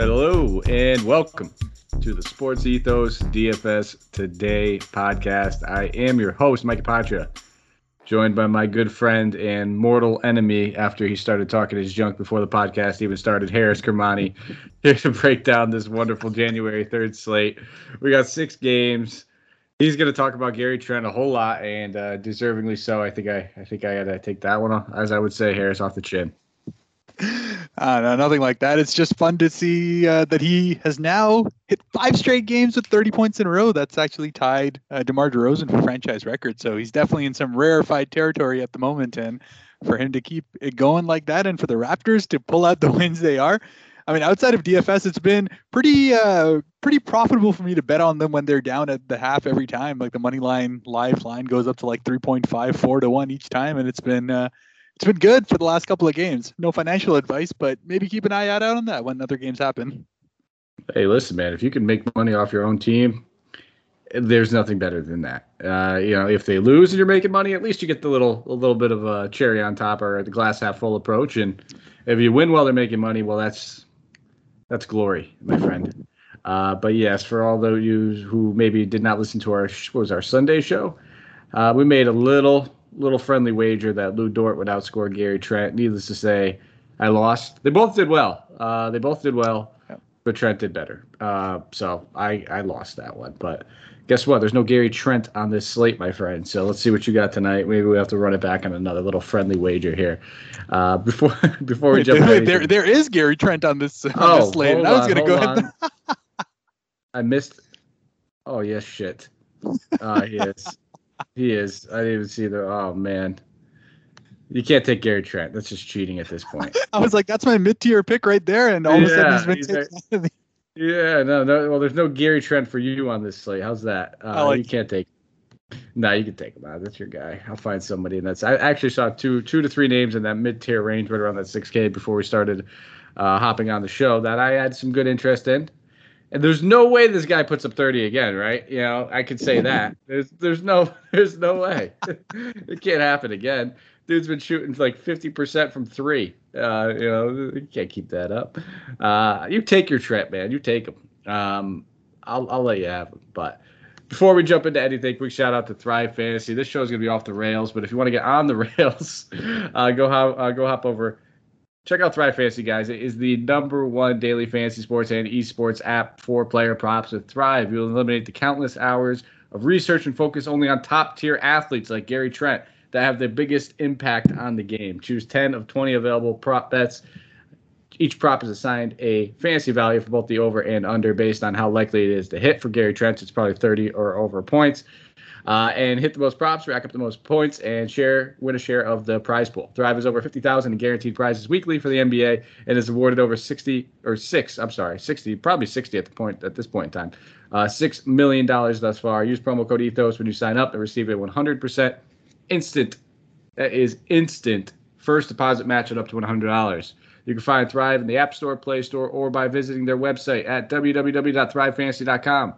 Hello and welcome to the Sports Ethos DFS Today podcast. I am your host, Mike Patria, joined by my good friend and mortal enemy after he started talking his junk before the podcast even started, Haaris Kermani, here to break down this wonderful January 3rd slate. We got six games. He's going to talk about Gary Trent a whole lot, and uh, deservingly so. I think I, I think I got to take that one, off, as I would say, Haaris off the chin. Uh, no, nothing like that. It's just fun to see uh, that he has now hit five straight games with 30 points in a row. That's actually tied uh, DeMar DeRozan for franchise record. So he's definitely in some rarefied territory at the moment. And for him to keep it going like that, and for the Raptors to pull out the wins they are, I mean, outside of DFS, it's been pretty uh, pretty profitable for me to bet on them when they're down at the half every time. Like the money line live line goes up to like 3.5, 4 to 1 each time. And it's been uh, it's been good for the last couple of games. No financial advice, but maybe keep an eye out on that when other games happen. Hey, listen, man, if you can make money off your own team, there's nothing better than that. Uh, you know, if they lose and you're making money, at least you get the little a little bit of a cherry on top or the glass half full approach. And if you win while they're making money, well, that's that's glory, my friend. Uh, but yes, for all those you who maybe did not listen to our what was our Sunday show, uh, we made a little little friendly wager that Lu Dort would outscore Gary Trent. Needless to say, I lost. They both did well. Uh, they both did well, but Trent did better. Uh, so I I lost that one. But guess what? There's no Gary Trent on this slate, my friend. So let's see what you got tonight. Maybe we have to run it back on another little friendly wager here. Uh, before before we jump. Wait, there there is Gary Trent on this, on oh, this slate. I was gonna go ahead. I missed. Oh yes, shit. Uh, he is. He is. I didn't even see the. Oh man, you can't take Gary Trent. That's just cheating at this point. I was like, that's my mid-tier pick right there, and all yeah, of a sudden he's been taken. Yeah, no, no. Well, there's no Gary Trent for you on this slate. How's that? Uh, like you can't take. No, you can take him out. That's your guy. I'll find somebody, and that's. I actually saw two, two to three names in that mid-tier range, right around that 6K, before we started uh, hopping on the show that I had some good interest in. And there's no way this guy puts up 30 again, right? You know, I could say that. There's there's no there's no way. it can't happen again. Dude's been shooting like 50% from three. Uh, you know, you can't keep that up. Uh, you take your trip, man. You take them. Um, I'll I'll let you have them. But before we jump into anything, quick shout out to Thrive Fantasy. This show is gonna be off the rails, but if you want to get on the rails, uh, go hop uh, go hop over check out Thrive Fantasy, guys. It is the number one daily fantasy sports and esports app for player props. With Thrive, you'll eliminate the countless hours of research and focus only on top tier athletes like Gary Trent that have the biggest impact on the game. Choose 10 of 20 available prop bets. Each prop is assigned a fantasy value for both the over and under based on how likely it is to hit. For Gary Trent, it's probably 30 or over points uh, and hit the most props, rack up the most points, and share win a share of the prize pool. Thrive is over 50,000 in guaranteed prizes weekly for the NBA and is awarded over 60 or six. I'm sorry, 60, probably 60 at the point at this point in time. Uh, six million dollars thus far. Use promo code Ethos when you sign up and receive a 100% instant. That is instant first deposit match at up to $100. You can find Thrive in the App Store, Play Store, or by visiting their website at www.thrivefantasy.com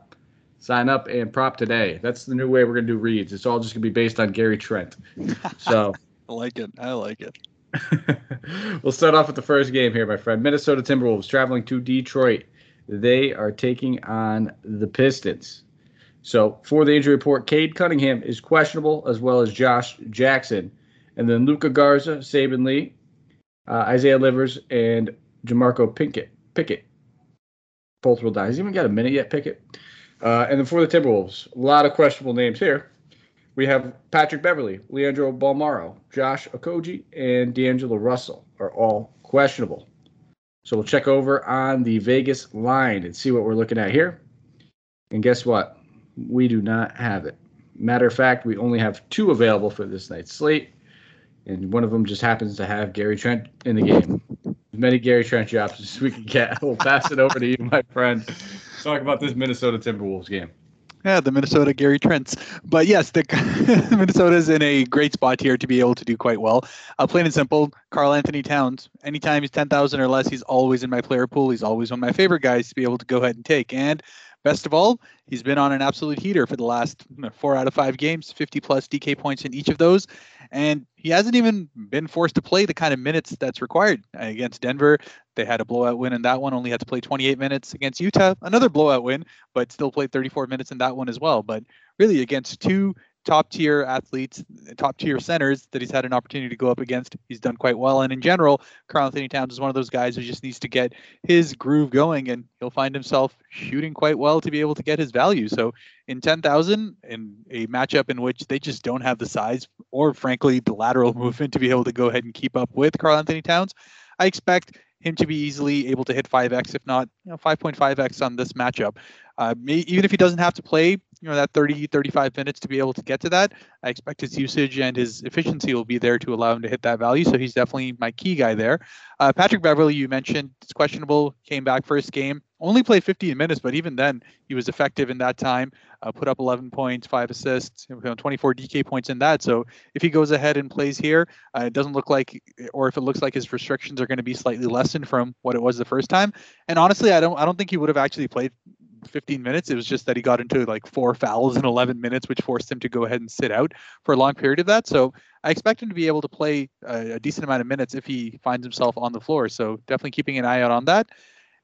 sign up and prop today. That's the new way we're gonna do reads. It's all just gonna be based on Gary Trent. So I like it. I like it. we'll start off with the first game here, my friend. Minnesota Timberwolves traveling to Detroit. They are taking on the Pistons. So for the injury report, Cade Cunningham is questionable, as well as Josh Jackson, and then Luka Garza, Saben Lee, uh, Isaiah Livers, and Jamorko Pickett. Pickett. Both will die. Has he even got a minute yet, Pickett? Uh, and then for the Timberwolves, a lot of questionable names here. We have Patrick Beverley, Leandro Bolmaro, Josh Okogie, and D'Angelo Russell are all questionable. So we'll check over on the Vegas line and see what we're looking at here. And guess what? We do not have it. Matter of fact, we only have two available for this night's slate, and one of them just happens to have Gary Trent in the game. As many Gary Trent jobs as we can get. We'll pass it over to you, my friend talk about this Minnesota Timberwolves game. Yeah, the Minnesota Gary Trents. But yes, the Minnesota's in a great spot here to be able to do quite well. Uh, plain and simple, Karl-Anthony Towns. Anytime he's 10,000 or less, he's always in my player pool. He's always one of my favorite guys to be able to go ahead and take. And best of all, he's been on an absolute heater for the last four out of five games, 50 plus DK points in each of those. And he hasn't even been forced to play the kind of minutes that's required against Denver. They had a blowout win in that one, only had to play 28 minutes against Utah, another blowout win, but still played 34 minutes in that one as well. But really, against two top tier athletes, top tier centers that he's had an opportunity to go up against. He's done quite well. And in general, Karl-Anthony Towns is one of those guys who just needs to get his groove going and he'll find himself shooting quite well to be able to get his value. So in 10,000, in a matchup in which they just don't have the size or frankly the lateral movement to be able to go ahead and keep up with Karl-Anthony Towns, I expect him to be easily able to hit 5x, if not you know, 5.5x on this matchup. Uh, even if he doesn't have to play, you know, that 30, 35 minutes to be able to get to that, I expect his usage and his efficiency will be there to allow him to hit that value. So he's definitely my key guy there. Uh, Patrick Beverley you mentioned, it's questionable, came back first game, only played 15 minutes, but even then he was effective in that time. Uh, put up 11 points, five assists, you know, 24 DK points in that. So if he goes ahead and plays here, uh, it doesn't look like, or if it looks like his restrictions are going to be slightly lessened from what it was the first time. And honestly, I don't, I don't think he would have actually played 15 minutes. It was just that he got into like four fouls in 11 minutes, which forced him to go ahead and sit out for a long period of that. So I expect him to be able to play a, a decent amount of minutes if he finds himself on the floor. So definitely keeping an eye out on that.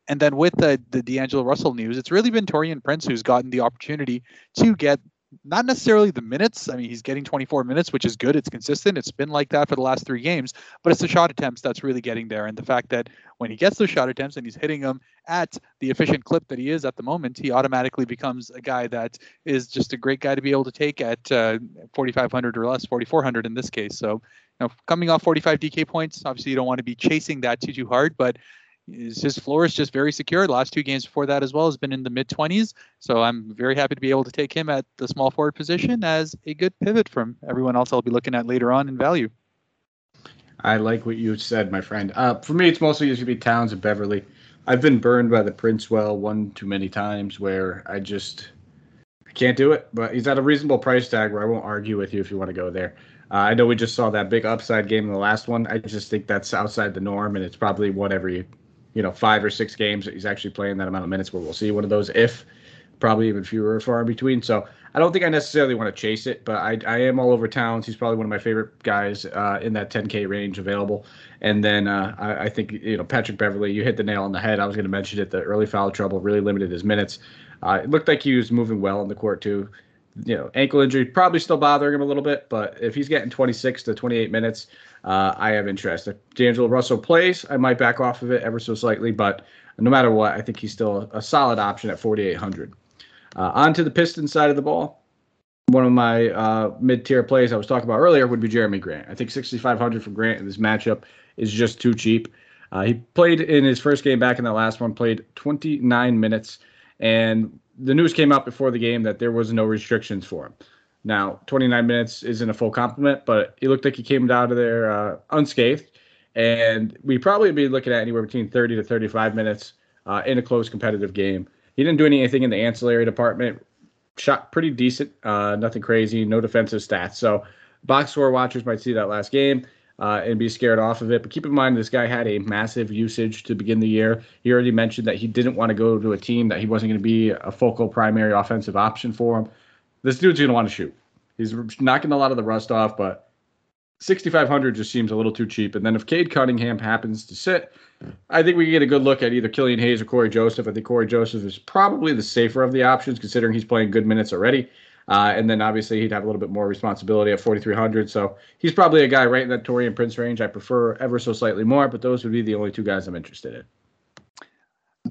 And then with the, the D'Angelo Russell news, it's really been Taurean Prince who's gotten the opportunity to get not necessarily the minutes. I mean, he's getting 24 minutes, which is good. It's consistent. It's been like that for the last three games, but it's the shot attempts that's really getting there. And the fact that when he gets those shot attempts and he's hitting them at the efficient clip that he is at the moment, he automatically becomes a guy that is just a great guy to be able to take at uh, 4,500 or less, 4,400 in this case. So, you know, coming off 45 DK points, obviously you don't want to be chasing that too too hard, but his floor is just very secure. Last two games before that as well has been in the mid 20s. So I'm very happy to be able to take him at the small forward position as a good pivot from everyone else I'll be looking at later on in value. I like what you said, my friend. Uh, for me, it's mostly going to be Towns and Beverley. I've been burned by the Prince well one too many times where I just I can't do it. But he's at a reasonable price tag where I won't argue with you if you want to go there. Uh, I know we just saw that big upside game in the last one. I just think that's outside the norm, and it's probably whatever you you know five or six games that he's actually playing that amount of minutes where we'll see one of those if probably even fewer or far in between. So i don't think i necessarily want to chase it but i, I am all over towns. He's probably one of my favorite guys uh, in that 10k range available. And then uh, I, I, think you know Patrick Beverley you hit the nail on the head. I was going to mention it the early foul trouble really limited his minutes. Uh, it looked like he was moving well in the court too. You know ankle injury probably still bothering him a little bit but if he's getting 26 to 28 minutes uh, I have interest. If D'Angelo Russell plays, I might back off of it ever so slightly, but no matter what, I think he's still a, solid option at 4,800. Uh, on to the Pistons side of the ball. One of my uh, mid-tier plays I was talking about earlier would be Jerami Grant. I think 6,500 for Grant in this matchup is just too cheap. Uh, he played in his first game back in the last one, played 29 minutes, and the news came out before the game that there was no restrictions for him. Now, 29 minutes isn't a full complement, but it looked like he came out of there uh, unscathed. And we probably be looking at anywhere between 30 to 35 minutes uh, in a close competitive game. He didn't do anything in the ancillary department. Shot pretty decent, uh, nothing crazy, no defensive stats. So, box score watchers might see that last game uh, and be scared off of it. But keep in mind, this guy had a massive usage to begin the year. He already mentioned that he didn't want to go to a team that he wasn't going to be a focal primary offensive option for him this dude's gonna want to shoot. He's knocking a lot of the rust off, but 6,500 just seems a little too cheap. And then if Cade Cunningham happens to sit, I think we can get a good look at either Killian Hayes or Cory Joseph. I think Cory Joseph is probably the safer of the options, considering he's playing good minutes already. Uh, and then obviously he'd have a little bit more responsibility at 4,300. So he's probably a guy right in that Taurean Prince range. I prefer ever so slightly more, but those would be the only two guys I'm interested in.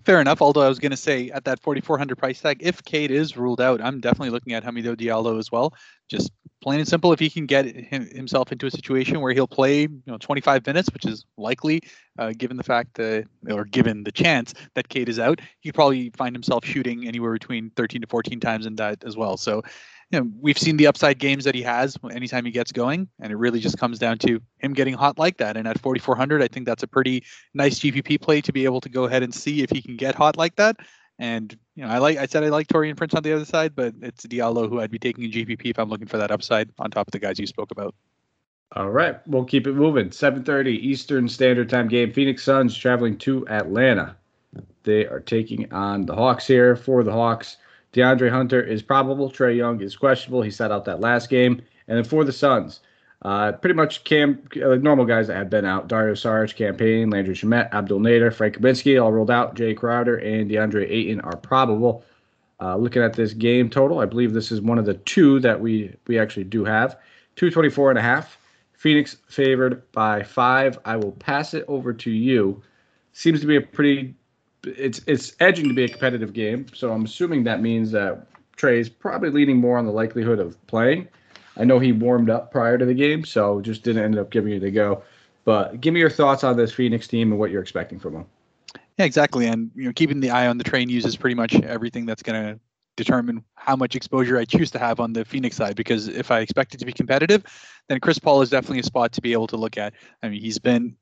Fair enough. Although I was going to say at that 4,400 price tag, if Cade is ruled out, I'm definitely looking at Hamidou Diallo as well. Just plain and simple, if he can get him, himself into a situation where he'll play, you know, 25 minutes, which is likely, uh, given the fact that, or given the chance that Cade is out, he would probably find himself shooting anywhere between 13 to 14 times in that as well. So you know, we've seen the upside games that he has anytime he gets going, and it really just comes down to him getting hot like that. And at 4,400, I think that's a pretty nice GPP play to be able to go ahead and see if he can get hot like that. And you know, I like I said I like Taurean Prince on the other side, but it's Diallo who I'd be taking in GPP if I'm looking for that upside on top of the guys you spoke about. All right, we'll keep it moving. 7:30 Eastern Standard Time game. Phoenix Suns traveling to Atlanta. They are taking on the Hawks here. For the Hawks, DeAndre Hunter is probable. Trae Young is questionable. He sat out that last game. And then for the Suns, Uh, pretty much Cam, uh, normal guys that have been out. Dario Saric, Cam Payne, Landry Shamet, Abdel Nader, Frank Kaminsky all rolled out. Jae Crowder and DeAndre Ayton are probable. Uh, looking at this game total, I believe this is one of the two that we we actually do have. 224 and a half. Phoenix favored by five. I will pass it over to you. Seems to be a pretty it's it's edging to be a competitive game. So I'm assuming that means that Trae's probably leaning more on the likelihood of playing. I know he warmed up prior to the game, so just didn't end up giving it a go. But give me your thoughts on this Phoenix team and what you're expecting from them. Yeah, exactly. And you know, keeping the eye on the train uses pretty much everything that's going to determine how much exposure I choose to have on the Phoenix side. Because if I expect it to be competitive, then Chris Paul is definitely a spot to be able to look at. I mean, he's been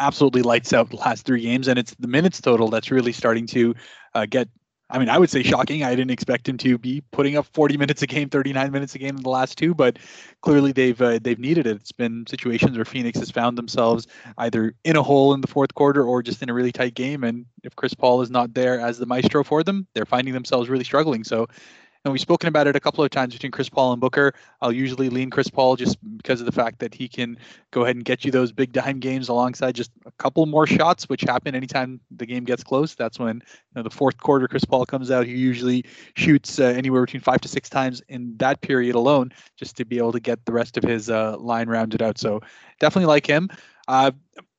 absolutely lights out the last three games, and it's the minutes total that's really starting to uh, get. I mean, I would say shocking. I didn't expect him to be putting up 40 minutes a game, 39 minutes a game in the last two, but clearly they've uh, they've needed it. It's been situations where Phoenix has found themselves either in a hole in the fourth quarter or just in a really tight game. And if Chris Paul is not there as the maestro for them, they're finding themselves really struggling. So and we've spoken about it a couple of times between Chris Paul and Booker. I'll usually lean Chris Paul just because of the fact that he can go ahead and get you those big dime games alongside just a couple more shots, which happen anytime the game gets close. That's when you know, the fourth quarter Chris Paul comes out. He usually shoots uh, anywhere between five to six times in that period alone, just to be able to get the rest of his uh, line rounded out. So definitely like him. Uh,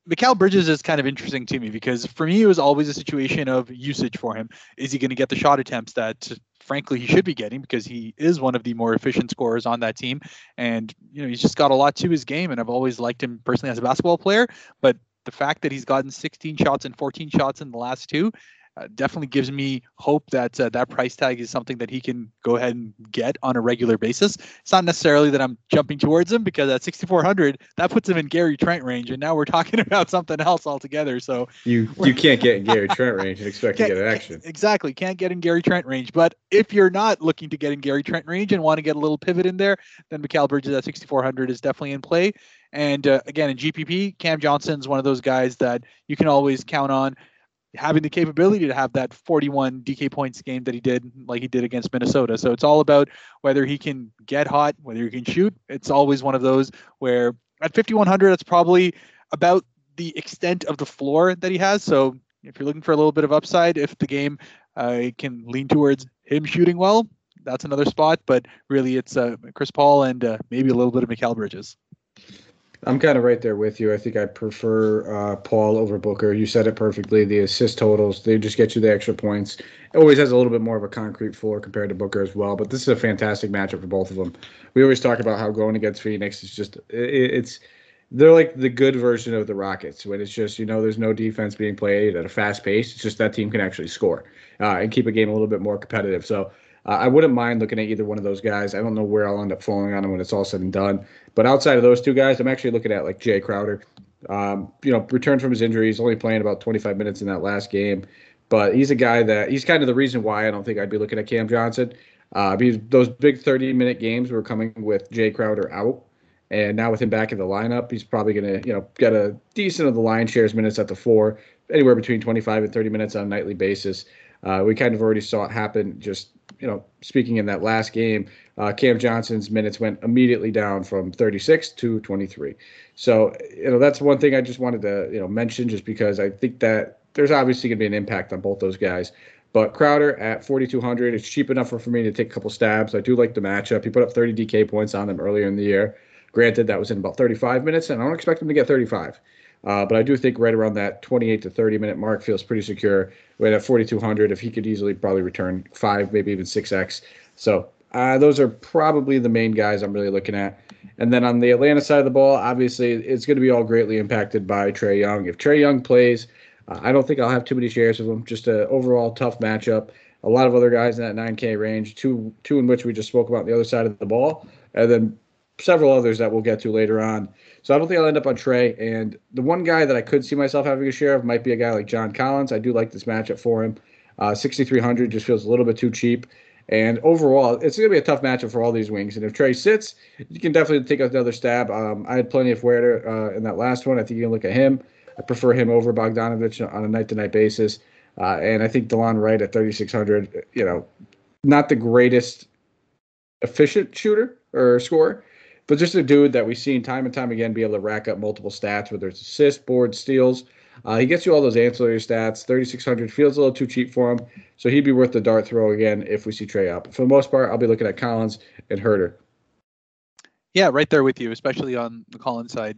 Mikal Bridges is kind of interesting to me because for me it was always a situation of usage for him. Is he going to get the shot attempts that frankly he should be getting because he is one of the more efficient scorers on that team and you know he's just got a lot to his game and I've always liked him personally as a basketball player but the fact that he's gotten 16 shots and 14 shots in the last two uh, definitely gives me hope that uh, that price tag is something that he can go ahead and get on a regular basis. It's not necessarily that I'm jumping towards him because at 6400 that puts him in Gary Trent range, and now we're talking about something else altogether. So you you can't get in Gary Trent range and expect to get an action. Exactly, can't get in Gary Trent range. But if you're not looking to get in Gary Trent range and want to get a little pivot in there, then Mikal Bridges at 6400 is definitely in play. And uh, again, in GPP, Cam Johnson's one of those guys that you can always count on having the capability to have that 41 DK points game that he did, like he did against Minnesota. So it's all about whether he can get hot, whether he can shoot. It's always one of those where at 5100, that's probably about the extent of the floor that he has. So if you're looking for a little bit of upside, if the game uh, can lean towards him shooting well, that's another spot. But really, it's uh, Chris Paul and uh, maybe a little bit of Mikal Bridges. I'm kind of right there with you. I think I prefer uh, Paul over Booker. You said it perfectly. The assist totals, they just get you the extra points. It always has a little bit more of a concrete floor compared to Booker as well. But this is a fantastic matchup for both of them. We always talk about how going against Phoenix is just, it, it's, they're like the good version of the Rockets when it's just, you know, there's no defense being played at a fast pace. It's just that team can actually score uh, and keep a game a little bit more competitive. So, uh, I wouldn't mind looking at either one of those guys. I don't know where I'll end up falling on them when it's all said and done. But outside of those two guys, I'm actually looking at like Jae Crowder. Um, you know, returned from his injury. He's only playing about 25 minutes in that last game. But he's a guy that he's kind of the reason why I don't think I'd be looking at Cam Johnson. Uh, because those big 30 minute games were coming with Jae Crowder out. And now with him back in the lineup, he's probably going to, you know, get a decent of the line shares minutes at the four, anywhere between 25 and 30 minutes on a nightly basis. Uh, we kind of already saw it happen just you know, speaking in that last game, uh, Cam Johnson's minutes went immediately down from 36 to 23. So, you know, that's one thing I just wanted to, you know, mention just because I think that there's obviously going to be an impact on both those guys. But Crowder at 4,200, it's cheap enough for, for me to take a couple stabs. I do like the matchup. He put up 30 DK points on them earlier in the year. Granted, that was in about 35 minutes, and I don't expect him to get 35. Uh, but I do think right around that 28 to 30 minute mark feels pretty secure. With at 4,200, if he could easily probably return five, maybe even 6x. So uh, those are probably the main guys I'm really looking at. And then on the Atlanta side of the ball, obviously it's going to be all greatly impacted by Trae Young. If Trae Young plays, uh, I don't think I'll have too many shares of him. Just an overall tough matchup. A lot of other guys in that 9K range, two two in which we just spoke about on the other side of the ball, and then several others that we'll get to later on. So I don't think I'll end up on Trae. And the one guy that I could see myself having a share of might be a guy like John Collins. I do like this matchup for him. Uh, 6,300 just feels a little bit too cheap. And overall, it's going to be a tough matchup for all these wings. And if Trae sits, you can definitely take another stab. Um, I had plenty of Huerter uh, in that last one. I think you can look at him. I prefer him over Bogdanovich on a night to night basis. Uh, and I think Delon Wright at 3,600, you know, not the greatest efficient shooter or scorer, but just a dude that we've seen time and time again be able to rack up multiple stats, whether it's assists, boards, steals. Uh, he gets you all those ancillary stats. 3,600 feels a little too cheap for him, so he'd be worth the dart throw again if we see Trae up. For the most part, I'll be looking at Collins and Huerter. Yeah, right there with you, especially on the Collins side.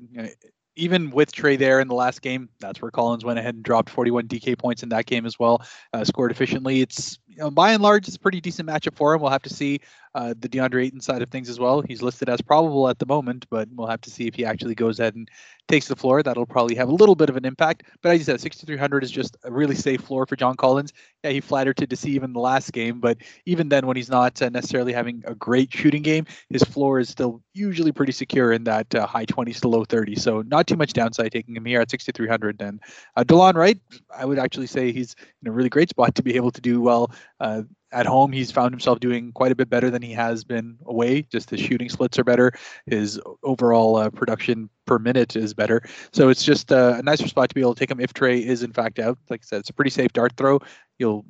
Even with Trae there in the last game, that's where Collins went ahead and dropped 41 DK points in that game as well. Uh, scored efficiently. It's you know, by and large, it's a pretty decent matchup for him. We'll have to see uh, the DeAndre Ayton side of things as well. He's listed as probable at the moment, but we'll have to see if he actually goes ahead and takes the floor. That'll probably have a little bit of an impact. But as you said, 6,300 is just a really safe floor for John Collins. Yeah, he flattered to deceive in the last game, but even then, when he's not uh, necessarily having a great shooting game, his floor is still usually pretty secure in that uh, high 20s to low 30s. So not too much downside taking him here at 6,300. And uh, Delon Wright, I would actually say he's in a really great spot to be able to do well. Uh, at home, he's found himself doing quite a bit better than he has been away. Just his shooting splits are better. His overall uh, production per minute is better. So it's just uh, a nicer spot to be able to take him if Trae is in fact out. Like I said, it's a pretty safe dart throw. You'll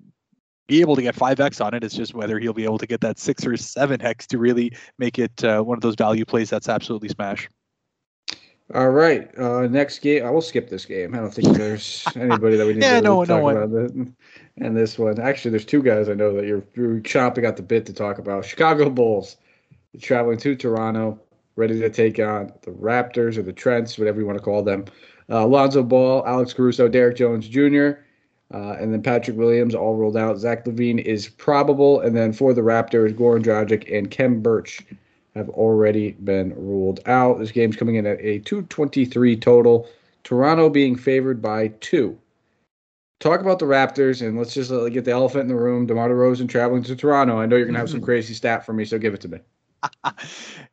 be able to get 5x on it. It's just whether he'll be able to get that 6 or 7x to really make it uh, one of those value plays that's absolutely smash. All right. Uh, next game. I will skip this game. I don't think there's anybody that we need yeah, to no, talk no about. This, and this one. Actually, there's two guys I know that you're, you're chomping at the bit to talk about. Chicago Bulls traveling to Toronto, ready to take on the Raptors or the Trents, whatever you want to call them. Uh, Alonzo Ball, Alex Caruso, Derrick Jones Jr., uh, and then Patrick Williams all rolled out. Zach LaVine is probable. And then for the Raptors, Goran Dragic and Khem Birch have already been ruled out. This game's coming in at a 223 total. Toronto being favored by two. Talk about the Raptors and let's just uh, get the elephant in the room. DeMar DeRozan traveling to Toronto. I know you're going to have some crazy stat for me, so give it to me.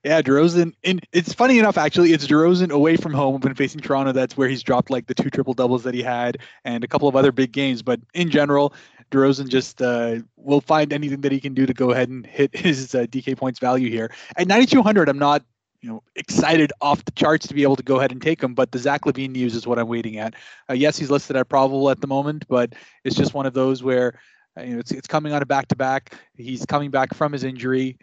yeah, DeRozan. And it's funny enough, actually, it's DeRozan away from home when facing Toronto. That's where he's dropped like the two triple doubles that he had and a couple of other big games. But in general, DeRozan just uh, will find anything that he can do to go ahead and hit his uh, DK points value here. At 9,200, I'm not you know excited off the charts to be able to go ahead and take him, but the Zach LaVine news is what I'm waiting at. Uh, yes, he's listed at probable at the moment, but it's just one of those where uh, you know it's it's coming on a back to back. He's coming back from his injury.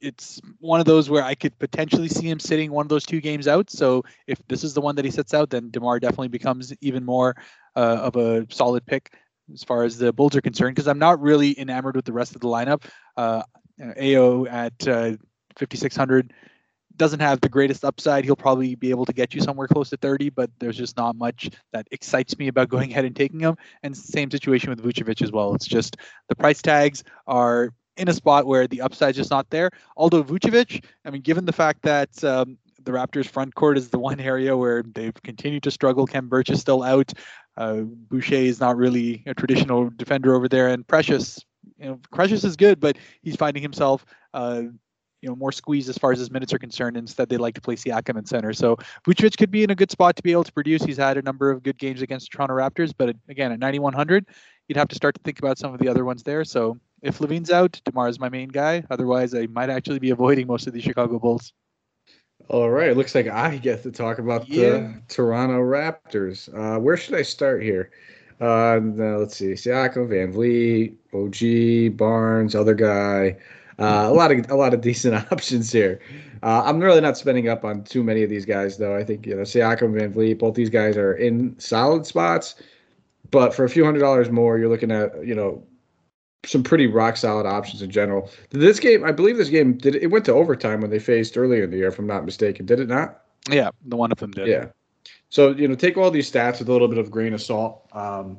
It's one of those where I could potentially see him sitting one of those two games out. So if this is the one that he sits out, then Demar definitely becomes even more uh, of a solid pick as far as the Bulls are concerned, because I'm not really enamored with the rest of the lineup. Uh, Ayo at uh, 5600 doesn't have the greatest upside. He'll probably be able to get you somewhere close to 30, but there's just not much that excites me about going ahead and taking him. And same situation with Vucevic as well. It's just the price tags are in a spot where the upside is just not there. Although Vucevic, I mean, given the fact that um, the Raptors' front court is the one area where they've continued to struggle. Khem Birch is still out. Uh, Boucher is not really a traditional defender over there, and Precious, you know, Precious is good, but he's finding himself, uh, you know, more squeezed as far as his minutes are concerned. Instead, they like to play Siakam in center. So Vucevic could be in a good spot to be able to produce. He's had a number of good games against the Toronto Raptors, but again, at 9100, you'd have to start to think about some of the other ones there. So if LaVine's out, Demar is my main guy. Otherwise, I might actually be avoiding most of the Chicago Bulls. All right, it looks like I get to talk about yeah. the Toronto Raptors. Uh, where should I start here? Uh, let's see: Siakam, Van Vleet, OG, Barnes, other guy. Uh, a lot of a lot of decent options here. Uh, I'm really not spending up on too many of these guys, though. I think you know Siakam, Van Vleet, both these guys are in solid spots. But for a few hundred dollars more, you're looking at you know some pretty rock solid options in general. This game, I believe this game did it went to overtime when they faced earlier in the year, if I'm not mistaken. Did it not? Yeah, the one of them did. Yeah. So you know, take all these stats with a little bit of grain of salt. Um,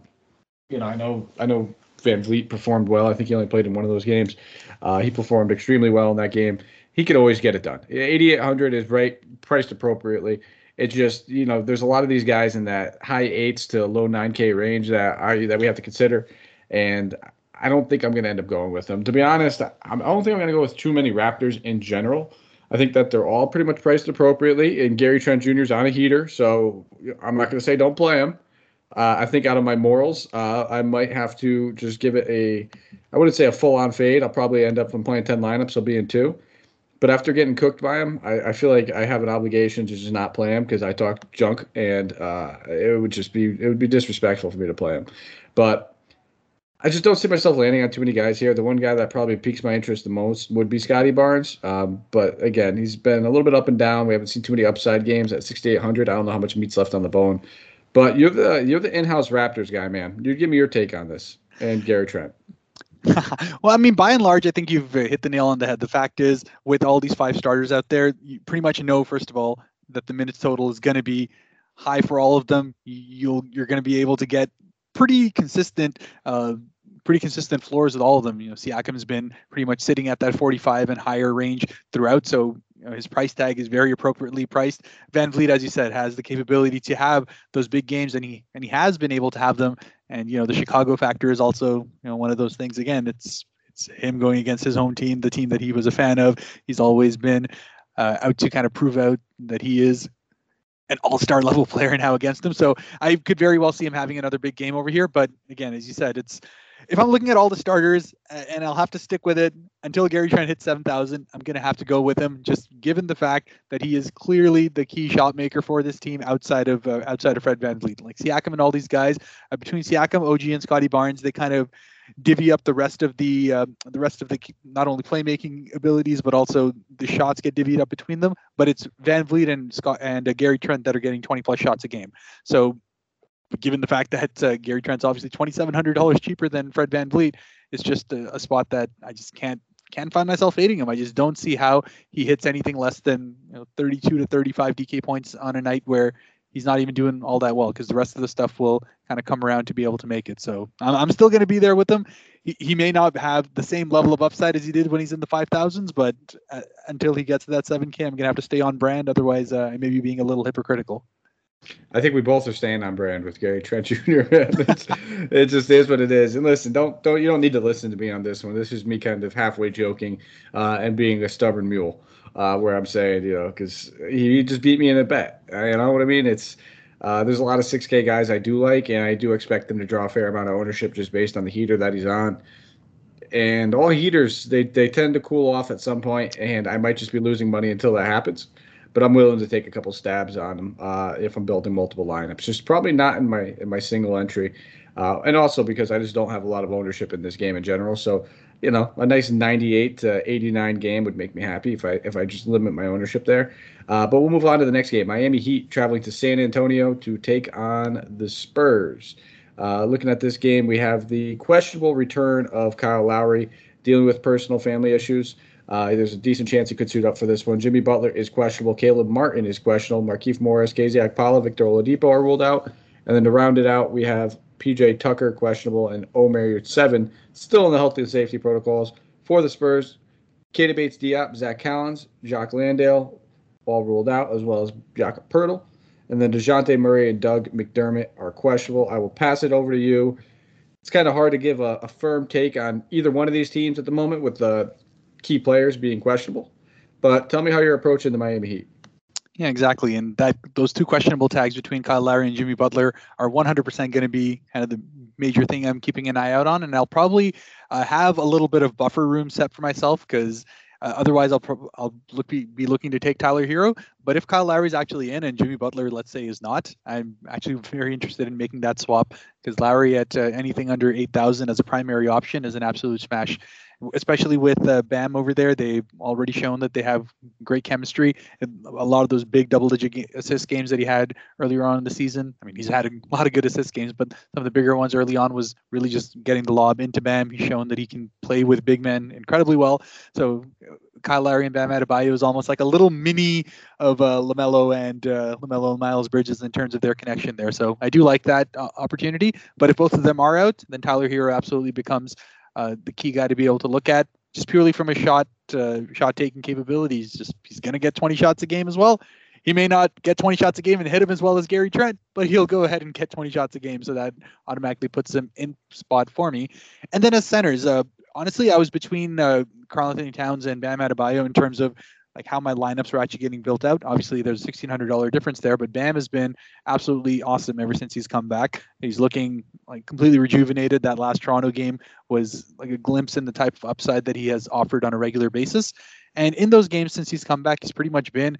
you know, I know I know Van Vleet performed well. I think he only played in one of those games. Uh, he performed extremely well in that game. He could always get it done. 8,800 is right priced appropriately. It's just you know, there's a lot of these guys in that high eights to low 9K range that are that we have to consider. And I don't think I'm going to end up going with them. To be honest, I don't think I'm going to go with too many Raptors in general. I think that they're all pretty much priced appropriately, and Gary Trent Jr. is on a heater, so I'm not going to say don't play him. Uh, I think out of my morals, uh, I might have to just give it a, I wouldn't say a full on fade. I'll probably end up from playing 10 lineups, I'll be in two. But after getting cooked by him, I, I feel like I have an obligation to just not play him because I talk junk, and uh, it would just be it would be disrespectful for me to play him. But I just don't see myself landing on too many guys here. The one guy that probably piques my interest the most would be Scottie Barnes. Um, but again, he's been a little bit up and down. We haven't seen too many upside games at 6,800. I don't know how much meat's left on the bone. But you're the you're the in-house Raptors guy, man. You give me your take on this and Gary Trent. well, I mean, by and large, I think you've hit the nail on the head. The fact is, with all these five starters out there, you pretty much know, first of all, that the minutes total is going to be high for all of them. You'll you're going to be able to get pretty consistent uh, pretty consistent floors with all of them. You know, Siakam's been pretty much sitting at that 45 and higher range throughout. So you know, his price tag is very appropriately priced. VanVleet, as you said, has the capability to have those big games, and he and he has been able to have them. And you know, the Chicago factor is also you know one of those things. Again, it's it's him going against his home team, the team that he was a fan of. He's always been uh, out to kind of prove out that he is an all-star level player now against them. So I could very well see him having another big game over here. But again, as you said, it's if I'm looking at all the starters, and I'll have to stick with it until Gary Trent hits 7,000, I'm going to have to go with him, just given the fact that he is clearly the key shot maker for this team outside of uh, outside of Fred VanVleet. Like Siakam and all these guys, uh, between Siakam, OG, and Scottie Barnes, they kind of divvy up the rest of the uh, the rest of the not only playmaking abilities but also the shots get divvied up between them. But it's VanVleet and Scott and uh, Gary Trent that are getting 20 plus shots a game. So given the fact that uh, Gary Trent's obviously twenty seven hundred dollars cheaper than Fred VanVleet, it's just a, a, spot that I just can't can't find myself fading him. I just don't see how he hits anything less than you know, 32 to 35 DK points on a night where he's not even doing all that well because the rest of the stuff will kind of come around to be able to make it. So I'm, I'm still going to be there with him. He, he may not have the same level of upside as he did when he's in the 5000s, but uh, until he gets to that 7K, I'm going to have to stay on brand. Otherwise, uh, I may be being a little hypocritical. I think we both are staying on brand with Gary Trent Jr. it just is what it is. And listen, don't don't you don't need to listen to me on this one. This is me kind of halfway joking uh, and being a stubborn mule, uh, where I'm saying you know because he just beat me in a bet. Uh, you know what I mean? It's uh, there's a lot of 6K guys I do like, and I do expect them to draw a fair amount of ownership just based on the heater that he's on. And all heaters they they tend to cool off at some point, and I might just be losing money until that happens but I'm willing to take a couple stabs on them uh, if I'm building multiple lineups. Just probably not in my in my single entry, uh, and also because I just don't have a lot of ownership in this game in general. So you know, a nice 98 to 89 game would make me happy if I if I just limit my ownership there. Uh, but we'll move on to the next game. Miami Heat traveling to San Antonio to take on the Spurs. Uh, looking at this game, we have the questionable return of Kyle Lowry dealing with personal family issues. Uh, there's a decent chance he could suit up for this one. Jimmy Butler is questionable. Caleb Martin is questionable. Markieff Morris, KZ Okpala, Victor Oladipo are ruled out. And then to round it out, we have PJ Tucker questionable and Omer Seven still in the health and safety protocols for the Spurs. Keita Bates Diop, Zach Collins, Jock Landale all ruled out, as well as Jakob Poeltl. And then DeJounte Murray and Doug McDermott are questionable. I will pass it over to you. It's kind of hard to give a, a firm take on either one of these teams at the moment with the key players being questionable. But tell me how you're approaching the Miami Heat. Yeah, exactly. And that those two questionable tags between Kyle Lowry and Jimmy Butler are 100% going to be kind of the major thing I'm keeping an eye out on. And I'll probably uh, have a little bit of buffer room set for myself because uh, otherwise I'll pro- I'll look be, be looking to take Tyler Herro. But if Kyle Lowry's actually in and Jimmy Butler, let's say, is not, I'm actually very interested in making that swap because Lowry at uh, anything under 8,000 as a primary option is an absolute smash especially with uh, Bam over there. They've already shown that they have great chemistry. And A lot of those big double-digit assist games that he had earlier on in the season. I mean, he's had a lot of good assist games, but some of the bigger ones early on was really just getting the lob into Bam. He's shown that he can play with big men incredibly well. So Kyle Lowry and Bam Adebayo is almost like a little mini of uh, Lamelo and uh, Lamelo and Miles Bridges in terms of their connection there. So I do like that uh, opportunity. But if both of them are out, then Tyler Herro absolutely becomes uh, the key guy to be able to look at just purely from a shot uh, shot taking capabilities. Just he's going to get 20 shots a game as well. He may not get 20 shots a game and hit him as well as Gary Trent, but he'll go ahead and get 20 shots a game, so that automatically puts him in spot for me. And then as centers, uh, honestly, I was between uh, Karl-Anthony Towns and Bam Adebayo in terms of like how my lineups are actually getting built out. Obviously, there's a $1,600 difference there, but Bam has been absolutely awesome ever since he's come back. He's looking like completely rejuvenated. That last Toronto game was like a glimpse in the type of upside that he has offered on a regular basis. And in those games since he's come back, he's pretty much been,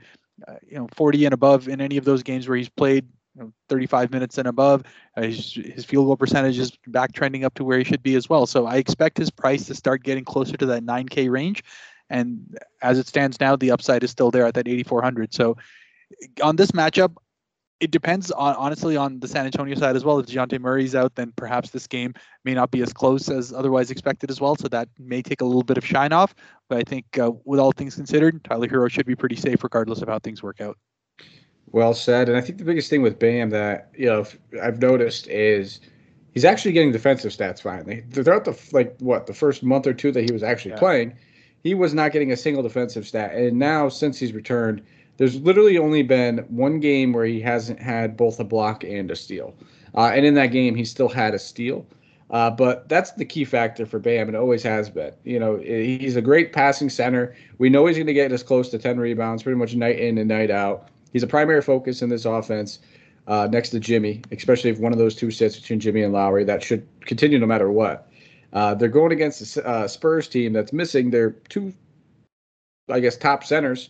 uh, you know, 40 and above in any of those games where he's played you know, 35 minutes and above. Uh, his, his field goal percentage is back trending up to where he should be as well. So I expect his price to start getting closer to that 9K range. And as it stands now, the upside is still there at that 8,400. So on this matchup, it depends on honestly on the San Antonio side as well. If Dejounte Murray's out, then perhaps this game may not be as close as otherwise expected as well. So that may take a little bit of shine off. But I think uh, with all things considered, Tyler Herro should be pretty safe regardless of how things work out. Well said. And I think the biggest thing with Bam that you know I've noticed is he's actually getting defensive stats finally. Throughout the like what the first month or two that he was actually yeah. playing, he was not getting a single defensive stat. And now since he's returned there's literally only been one game where he hasn't had both a block and a steal. Uh, and in that game, he still had a steal. Uh, but that's the key factor for Bam, and always has been. You know, he's a great passing center. We know he's going to get as close to 10 rebounds pretty much night in and night out. He's a primary focus in this offense uh, next to Jimmy, especially if one of those two sits between Jimmy and Lowry. That should continue no matter what. Uh, they're going against a uh, Spurs team that's missing their two, I guess, top centers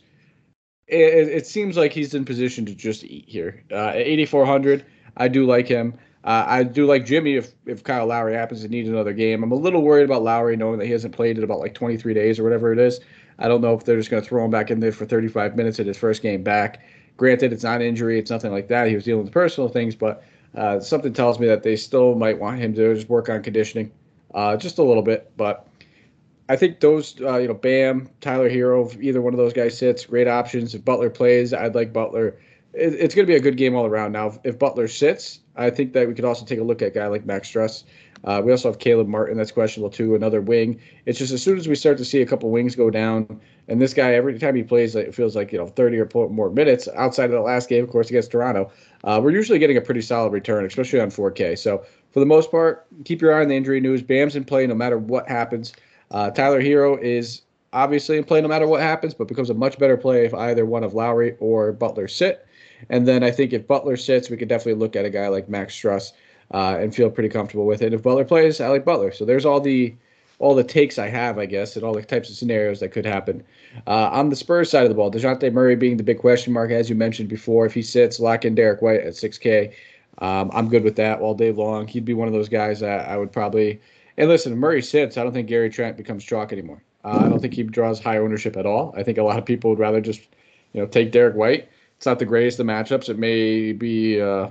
it, it, seems like he's in position to just eat here. Uh, 8,400, I do like him. Uh, I do like Jimmy if, if Kyle Lowry happens to need another game. I'm a little worried about Lowry knowing that he hasn't played in about like 23 days or whatever it is. I don't know if they're just going to throw him back in there for 35 minutes at his first game back. Granted, it's not injury, it's nothing like that. He was dealing with personal things, but uh, something tells me that they still might want him to just work on conditioning uh, just a little bit. But I think those, uh, you know, Bam, Tyler Herro, either one of those guys sits, great options. If Butler plays, I'd like Butler. It, it's going to be a good game all around. Now, if Butler sits, I think that we could also take a look at a guy like Max Strus. Uh, we also have Caleb Martin, that's questionable too, another wing. It's just as soon as we start to see a couple wings go down, and this guy, every time he plays, it feels like, you know, 30 or more minutes outside of the last game, of course, against Toronto, uh, we're usually getting a pretty solid return, especially on 4K. So, for the most part, keep your eye on the injury news. Bam's in play no matter what happens. Uh, Tyler Herro is obviously in play no matter what happens, but becomes a much better play if either one of Lowry or Butler sit. And then I think if Butler sits, we could definitely look at a guy like Max Strus uh, and feel pretty comfortable with it. If Butler plays, I like Butler. So there's all the all the takes I have, I guess, and all the types of scenarios that could happen. Uh, on the Spurs side of the ball, Dejounte Murray being the big question mark, as you mentioned before. If he sits, lock in Derrick White at 6K. Um, I'm good with that all day long. He'd be one of those guys that I would probably – and listen, Murray sits. I don't think Gary Trent becomes chalk anymore. Uh, I don't think he draws high ownership at all. I think a lot of people would rather just, you know, take Derrick White. It's not the greatest of matchups. It may be uh,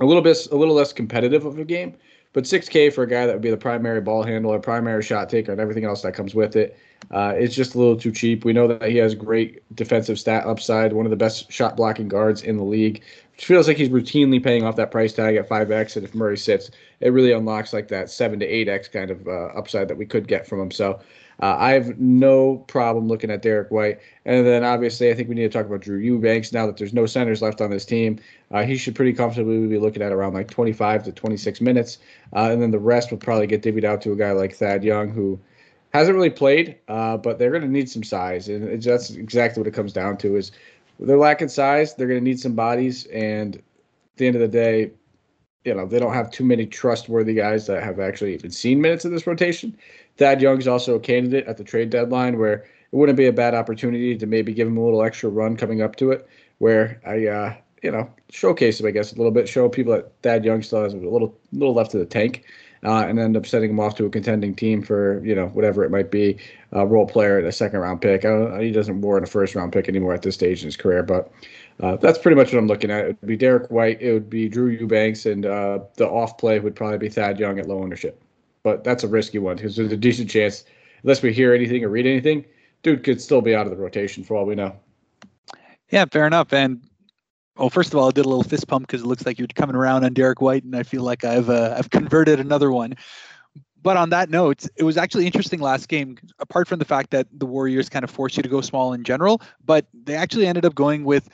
a little bit, a little less competitive of a game, but 6K for a guy that would be the primary ball handler, primary shot taker, and everything else that comes with it. Uh, it's just a little too cheap. We know that he has great defensive stat upside, one of the best shot blocking guards in the league. Which feels like he's routinely paying off that price tag at 5x, and if Murray sits, it really unlocks like that 7 to 8x kind of uh, upside that we could get from him. So uh, I have no problem looking at Derrick White. And then obviously, I think we need to talk about Drew Eubanks now that there's no centers left on this team. Uh, he should pretty comfortably be looking at around like 25 to 26 minutes. Uh, and then the rest will probably get divvied out to a guy like Thad Young, who hasn't really played, uh, but they're going to need some size. And that's exactly what it comes down to is they're lacking size. They're going to need some bodies. And at the end of the day, you know, they don't have too many trustworthy guys that have actually even seen minutes in this rotation. Thad Young's also a candidate at the trade deadline where it wouldn't be a bad opportunity to maybe give him a little extra run coming up to it, where I, uh, you know, showcase him, I guess, a little bit, show people that Thad Young still has a little, little left of the tank uh, and end up sending him off to a contending team for you know whatever it might be, a role player at a second round pick. he doesn't warrant a first round pick anymore at this stage in his career, but. Uh, that's pretty much what I'm looking at. It would be Derrick White, it would be Drew Eubanks, and uh, the off play would probably be Thad Young at low ownership. But that's a risky one because there's a decent chance, unless we hear anything or read anything, dude could still be out of the rotation for all we know. Yeah, fair enough. And well, first of all, I did a little fist pump because it looks like you're coming around on Derrick White, and I feel like I've uh, I've converted another one. But on that note, it was actually interesting last game. Apart from the fact that the Warriors kind of forced you to go small in general, but they actually ended up going with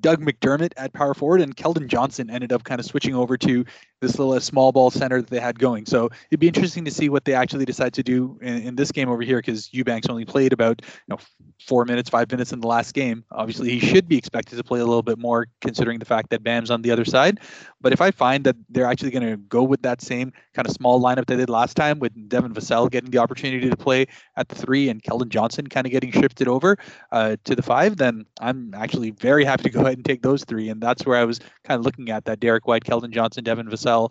Doug McDermott at power forward, and Keldon Johnson ended up kind of switching over to this little uh, small ball center that they had going. So it'd be interesting to see what they actually decide to do in, in this game over here because Eubanks only played about you know four minutes, five minutes in the last game. Obviously, he should be expected to play a little bit more considering the fact that Bam's on the other side. But if I find that they're actually going to go with that same kind of small lineup they did last time with Devin Vassell getting the opportunity to play at the three and Keldon Johnson kind of getting shifted over uh, to the five, then I'm actually very happy to go ahead and take those three. And that's where I was kind of looking at that Derrick White, Keldon Johnson, Devin Vassell,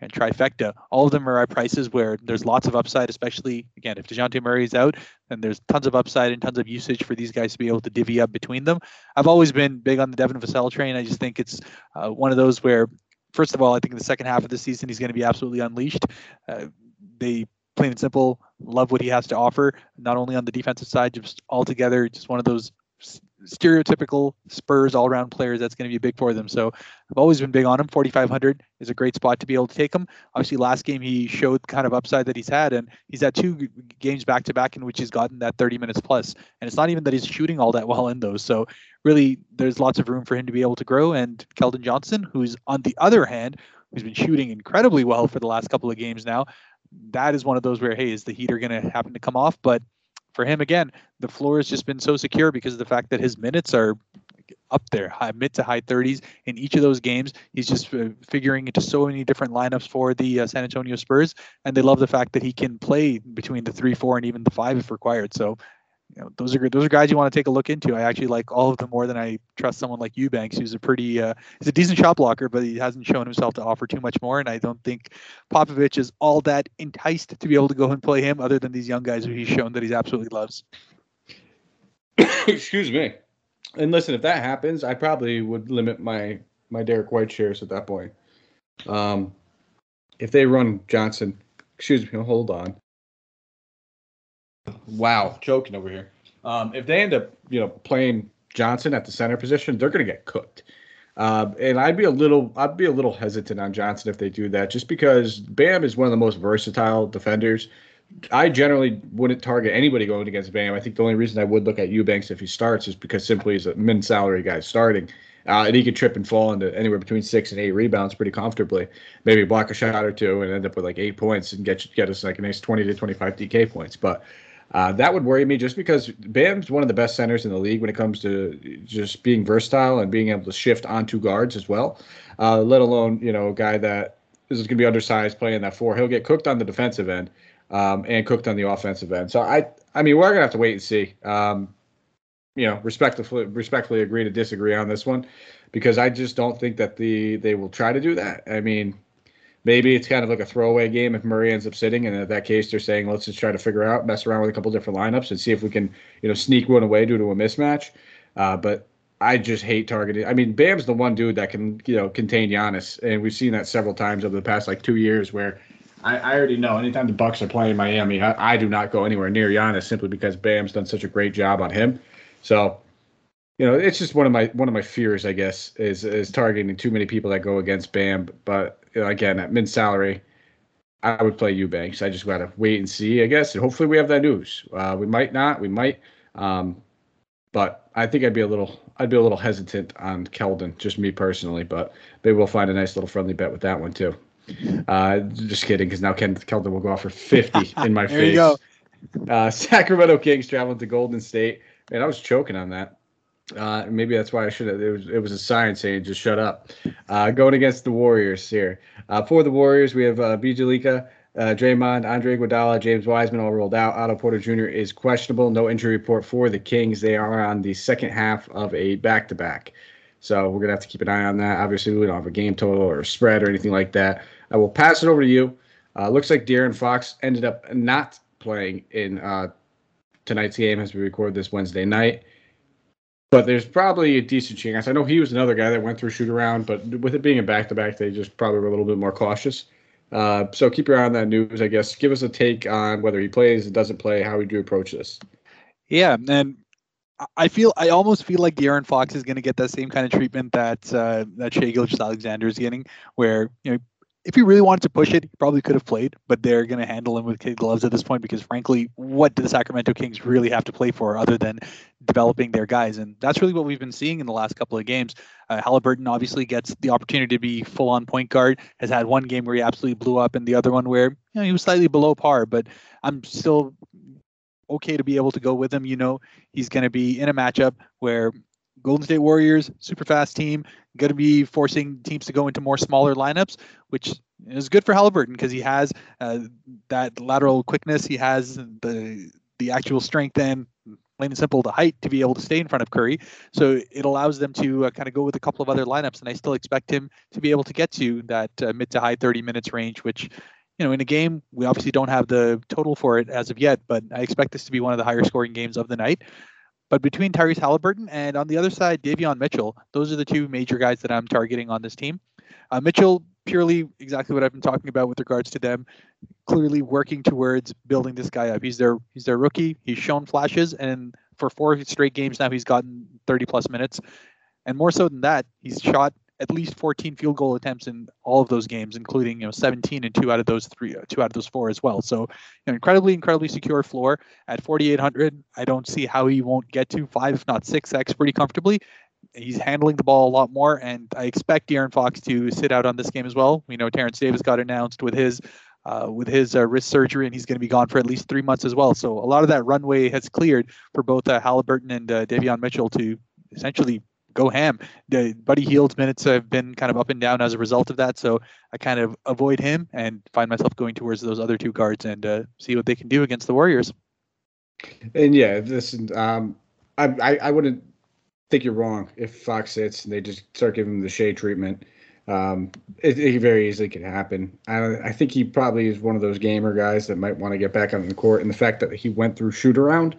and trifecta. All of them are at prices where there's lots of upside, especially again if Dejounte Murray is out, then there's tons of upside and tons of usage for these guys to be able to divvy up between them. I've always been big on the Devin Vassell train. I just think it's uh, one of those where, first of all, I think in the second half of the season he's going to be absolutely unleashed. Uh, they plain and simple love what he has to offer, not only on the defensive side, just altogether, just one of those stereotypical Spurs all around players that's going to be big for them. So I've always been big on him. 4,500 is a great spot to be able to take him. Obviously, last game he showed kind of upside that he's had, and he's had two games back to back in which he's gotten that 30 minutes plus. And it's not even that he's shooting all that well in those. So really, there's lots of room for him to be able to grow. And Keldon Johnson, who's on the other hand, who's been shooting incredibly well for the last couple of games now, that is one of those where, hey, is the heater going to happen to come off? But for him again, the floor has just been so secure because of the fact that his minutes are up there, high, mid to high 30s in each of those games. He's just uh, figuring into so many different lineups for the uh, San Antonio Spurs, and they love the fact that he can play between the three, four, and even the five if required. So you know, those are those are guys you want to take a look into. I actually like all of them more than I trust someone like Eubanks, who's a pretty uh, he's a decent shot blocker, but he hasn't shown himself to offer too much more. And I don't think Popovich is all that enticed to be able to go and play him, other than these young guys who he's shown that he's absolutely loves. Excuse me. And listen, if that happens, I probably would limit my my Derrick White shares at that point. Um, if they run Johnson, excuse me, hold on. Wow, choking over here. Um, if they end up, you know, playing Johnson at the center position, they're going to get cooked. Uh, and I'd be a little, I'd be a little hesitant on Johnson if they do that, just because Bam is one of the most versatile defenders. I generally wouldn't target anybody going against Bam. I think the only reason I would look at Eubanks if he starts is because simply he's a min salary guy starting. Uh, and he could trip and fall into anywhere between six and eight rebounds pretty comfortably. Maybe block a shot or two and end up with like eight points and get get us like a nice 20 to 25 DK points. But uh, that would worry me just because Bam's one of the best centers in the league when it comes to just being versatile and being able to shift onto guards as well. Uh, let alone you know a guy that is going to be undersized playing that four. He'll get cooked on the defensive end um, and cooked on the offensive end. So I I mean we're going to have to wait and see. Um, you know, respectfully respectfully agree to disagree on this one because I just don't think that the they will try to do that. I mean maybe it's kind of like a throwaway game if Murray ends up sitting, and in that case, they're saying let's just try to figure out, mess around with a couple different lineups, and see if we can, you know, sneak one away due to a mismatch. Uh, but I just hate targeting. I mean, Bam's the one dude that can, you know, contain Giannis, and we've seen that several times over the past like two years where. I, I already know anytime the Bucks are playing Miami, I, I do not go anywhere near Giannis simply because Bam's done such a great job on him. So you know, it's just one of my one of my fears, I guess, is is targeting too many people that go against Bam. But again, at mid salary, I would play Eubanks. I just gotta wait and see, I guess. And hopefully, we have that news. Uh, we might not. We might. Um, but I think I'd be a little I'd be a little hesitant on Keldon, just me personally. But maybe we'll find a nice little friendly bet with that one too. Uh, just kidding, because now Ken Keldon will go off for fifty in my there face. You go. Uh, Sacramento Kings traveling to Golden State. Man, I was choking on that. Uh, maybe that's why I should have. It was, it was a sign saying just shut up. Uh, going against the Warriors here. Uh, for the Warriors, we have uh, Bjelica, uh, Draymond, Andre Iguodala, James Wiseman all rolled out. Otto Porter Jr. is questionable. No injury report for the Kings. They are on the second half of a back to back. So we're going to have to keep an eye on that. Obviously, we don't have a game total or a spread or anything like that. I will pass it over to you. Uh, looks like De'Aaron Fox ended up not playing in uh, tonight's game as we record this Wednesday night but there's probably a decent chance. I know he was another guy that went through shoot around, but with it being a back to back, they just probably were a little bit more cautious. Uh, so keep your eye on that news, I guess. Give us a take on whether he plays and doesn't play. How would you approach this? Yeah, and I feel I almost feel like De'Aaron Fox is going to get that same kind of treatment that uh, that Shai Gilgeous-Alexander is getting, where you know if he really wanted to push it, he probably could have played, but they're going to handle him with kid gloves at this point because, frankly, what do the Sacramento Kings really have to play for other than developing their guys? And that's really what we've been seeing in the last couple of games. Uh, Halliburton obviously gets the opportunity to be full on point guard, has had one game where he absolutely blew up, and the other one where you know, he was slightly below par, but I'm still okay to be able to go with him. You know, he's going to be in a matchup where Golden State Warriors, super fast team, going to be forcing teams to go into more smaller lineups, which is good for Halliburton because he has uh, that lateral quickness. He has the the actual strength and plain and simple the height to be able to stay in front of Curry. So it allows them to uh, kind of go with a couple of other lineups, and I still expect him to be able to get to that uh, mid to high 30 minutes range, which you know, in a game, we obviously don't have the total for it as of yet, but I expect this to be one of the higher scoring games of the night. But between Tyrese Halliburton and on the other side, Davion Mitchell, those are the two major guys that I'm targeting on this team. Uh, Mitchell, purely exactly what I've been talking about with regards to them, clearly working towards building this guy up. He's their he's their rookie. He's shown flashes, and for four straight games now, he's gotten 30 plus minutes. And more so than that, he's shot at least 14 field goal attempts in all of those games, including you know 17 and two out of those three, uh, two out of those four as well. So, you know, incredibly, incredibly secure floor at 4,800. I don't see how he won't get to five, if not six x, pretty comfortably. He's handling the ball a lot more, and I expect De'Aaron Fox to sit out on this game as well. We know Terrence Davis got announced with his uh, with his uh, wrist surgery, and he's going to be gone for at least three months as well. So a lot of that runway has cleared for both uh, Halliburton and uh, Davion Mitchell to essentially go ham. The Buddy Hield's minutes have been kind of up and down as a result of that, so I kind of avoid him and find myself going towards those other two guards and uh, see what they can do against the Warriors. And yeah, listen, um, I, I, I wouldn't think you're wrong if Fox sits and they just start giving him the shade treatment. Um, it, it, very easily could happen. I, I think he probably is one of those gamer guys that might want to get back on the court, and the fact that he went through shoot around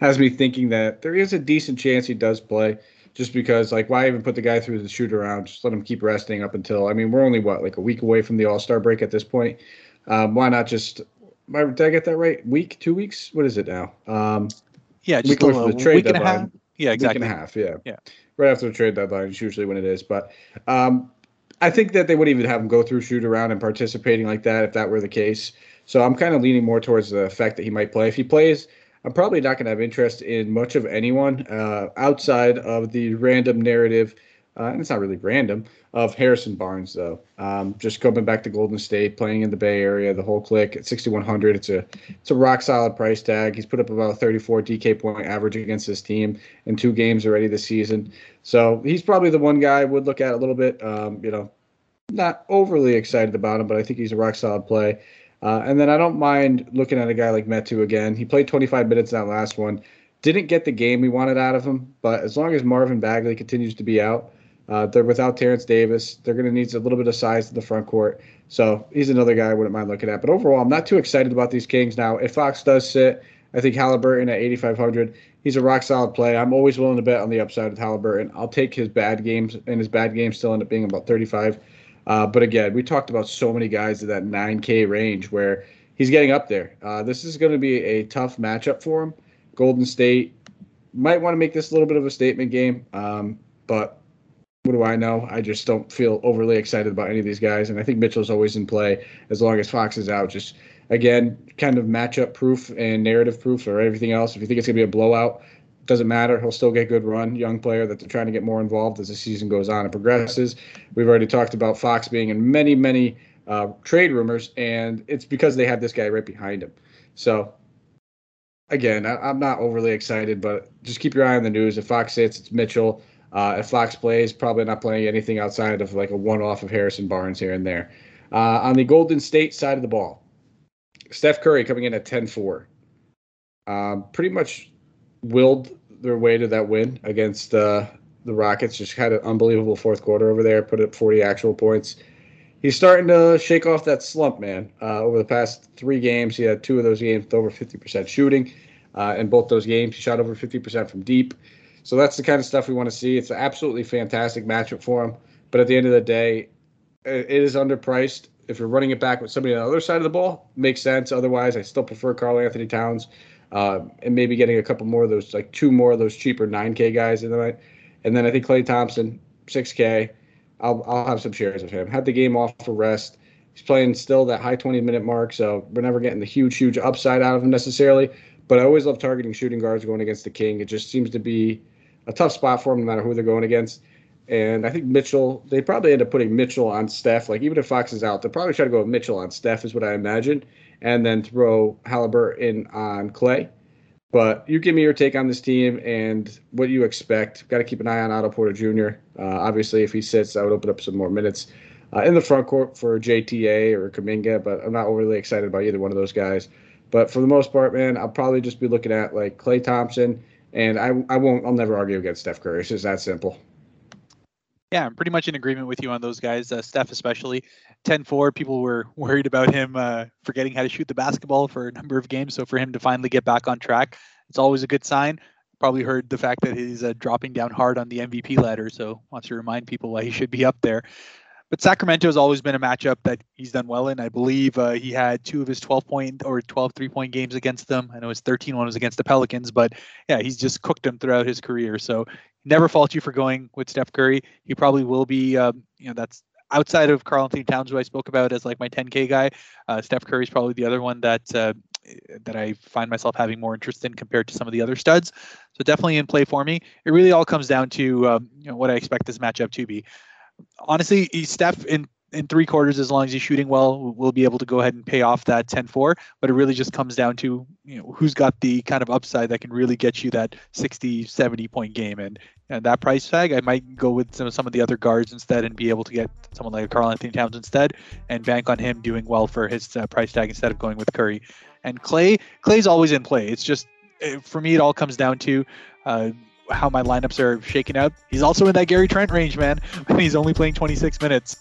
has me thinking that there is a decent chance he does play just because like why even put the guy through the shoot around? Just let him keep resting up until I mean we're only what like a week away from the All Star break at this point. Um, why not just? Did I get that right? Week, two weeks? What is it now? Um, yeah, just week a, the trade deadline. Yeah, exactly. Week and a half. Yeah. Yeah. Right after the trade deadline is usually when it is, but um, I think that they wouldn't even have him go through shoot around and participating like that if that were the case. So I'm kind of leaning more towards the fact that he might play. If he plays, I'm probably not going to have interest in much of anyone uh, outside of the random narrative. Uh, and it's not really random of Harrison Barnes though. Um, just coming back to Golden State, playing in the Bay Area, the whole click at 6100. It's a it's a rock solid price tag. He's put up about 34 DK point average against this team in two games already this season. So he's probably the one guy I would look at a little bit. Um, you know, not overly excited about him, but I think he's a rock solid play. Uh, and then I don't mind looking at a guy like Metu again. He played 25 minutes in that last one. Didn't get the game we wanted out of him, but as long as Marvin Bagley continues to be out, uh, they're without Terrence Davis. They're going to need a little bit of size to the front court. So he's another guy I wouldn't mind looking at. But overall, I'm not too excited about these Kings now. If Fox does sit, I think Halliburton at 8,500, he's a rock solid play. I'm always willing to bet on the upside with Halliburton. I'll take his bad games, and his bad games still end up being about 35. Uh, but again, we talked about so many guys in that 9K range where he's getting up there. Uh, this is going to be a tough matchup for him. Golden State might want to make this a little bit of a statement game, um, but what do I know? I just don't feel overly excited about any of these guys. And I think Mitchell's always in play as long as Fox is out. Just again, kind of matchup proof and narrative proof or everything else. If you think it's going to be a blowout, doesn't matter. He'll still get good run. Young player that they're trying to get more involved as the season goes on and progresses. We've already talked about Fox being in many, many uh, trade rumors, and it's because they have this guy right behind him. So, again, I, am not overly excited, but just keep your eye on the news. If Fox hits, it's Mitchell. Uh, if Fox plays, probably not playing anything outside of like a one-off of Harrison Barnes here and there. Uh, on the Golden State side of the ball, Steph Curry coming in at 10-4. Um, pretty much willed their way to that win against uh, the Rockets. Just had an unbelievable fourth quarter over there. Put up 40 actual points. He's starting to shake off that slump, man. Uh, over the past three games, he had two of those games with over 50% shooting. Uh, in both those games, he shot over 50% from deep. So that's the kind of stuff we want to see. It's an absolutely fantastic matchup for him. But at the end of the day, it is underpriced. If you're running it back with somebody on the other side of the ball, makes sense. Otherwise, I still prefer Karl-Anthony Towns uh, and maybe getting a couple more of those, like two more of those cheaper 9K guys in the night. And then I think Klay Thompson, 6K. I'll, I'll have some shares of him. Had the game off for rest. He's playing still that high 20 minute mark, so we're never getting the huge, huge upside out of him necessarily. But I always love targeting shooting guards going against the King. It just seems to be a tough spot for him no matter who they're going against. And I think Mitchell, they probably end up putting Mitchell on Steph. Like even if Fox is out, they'll probably try to go with Mitchell on Steph, is what I imagine and then throw Halliburton in on Klay. But you give me your take on this team and what you expect. Got to keep an eye on Otto Porter Jr. Uh, obviously, if he sits, I would open up some more minutes uh, in the front court for JTA or Kuminga, but I'm not overly excited about either one of those guys. But for the most part, man, I'll probably just be looking at like Klay Thompson And I, I won't, I'll never argue against Steph Curry. It's just that simple. Yeah, I'm pretty much in agreement with you on those guys. Uh, Steph, especially 10-4. People were worried about him uh, forgetting how to shoot the basketball for a number of games. So for him to finally get back on track, it's always a good sign. Probably heard the fact that he's uh, dropping down hard on the MVP ladder, so wants to remind people why he should be up there. But Sacramento has always been a matchup that he's done well in. I believe uh, he had two of his 12 point or 12 three point games against them. I know his 13 one was against the Pelicans, but yeah, he's just cooked them throughout his career. So never fault you for going with Steph Curry. He probably will be, um, you know, that's outside of Karl-Anthony Towns, who I spoke about as like my 10K guy. Uh, Steph Curry is probably the other one that uh, that I find myself having more interest in compared to some of the other studs. So definitely in play for me. It really all comes down to um, you know what I expect this matchup to be honestly, Steph in in three quarters, as long as he's shooting well, we'll be able to go ahead and pay off that 10-4. But it really just comes down to you know who's got the kind of upside that can really get you that 60, 70 point game. And, and that price tag, I might go with some, some of the other guards instead and be able to get someone like Karl-Anthony Towns instead and bank on him doing well for his uh, price tag instead of going with Curry. And Klay, Klay's always in play. It's just eh, for me, it all comes down to. Uh, how my lineups are shaking up. He's also in that Gary Trent range, man. He's only playing 26 minutes.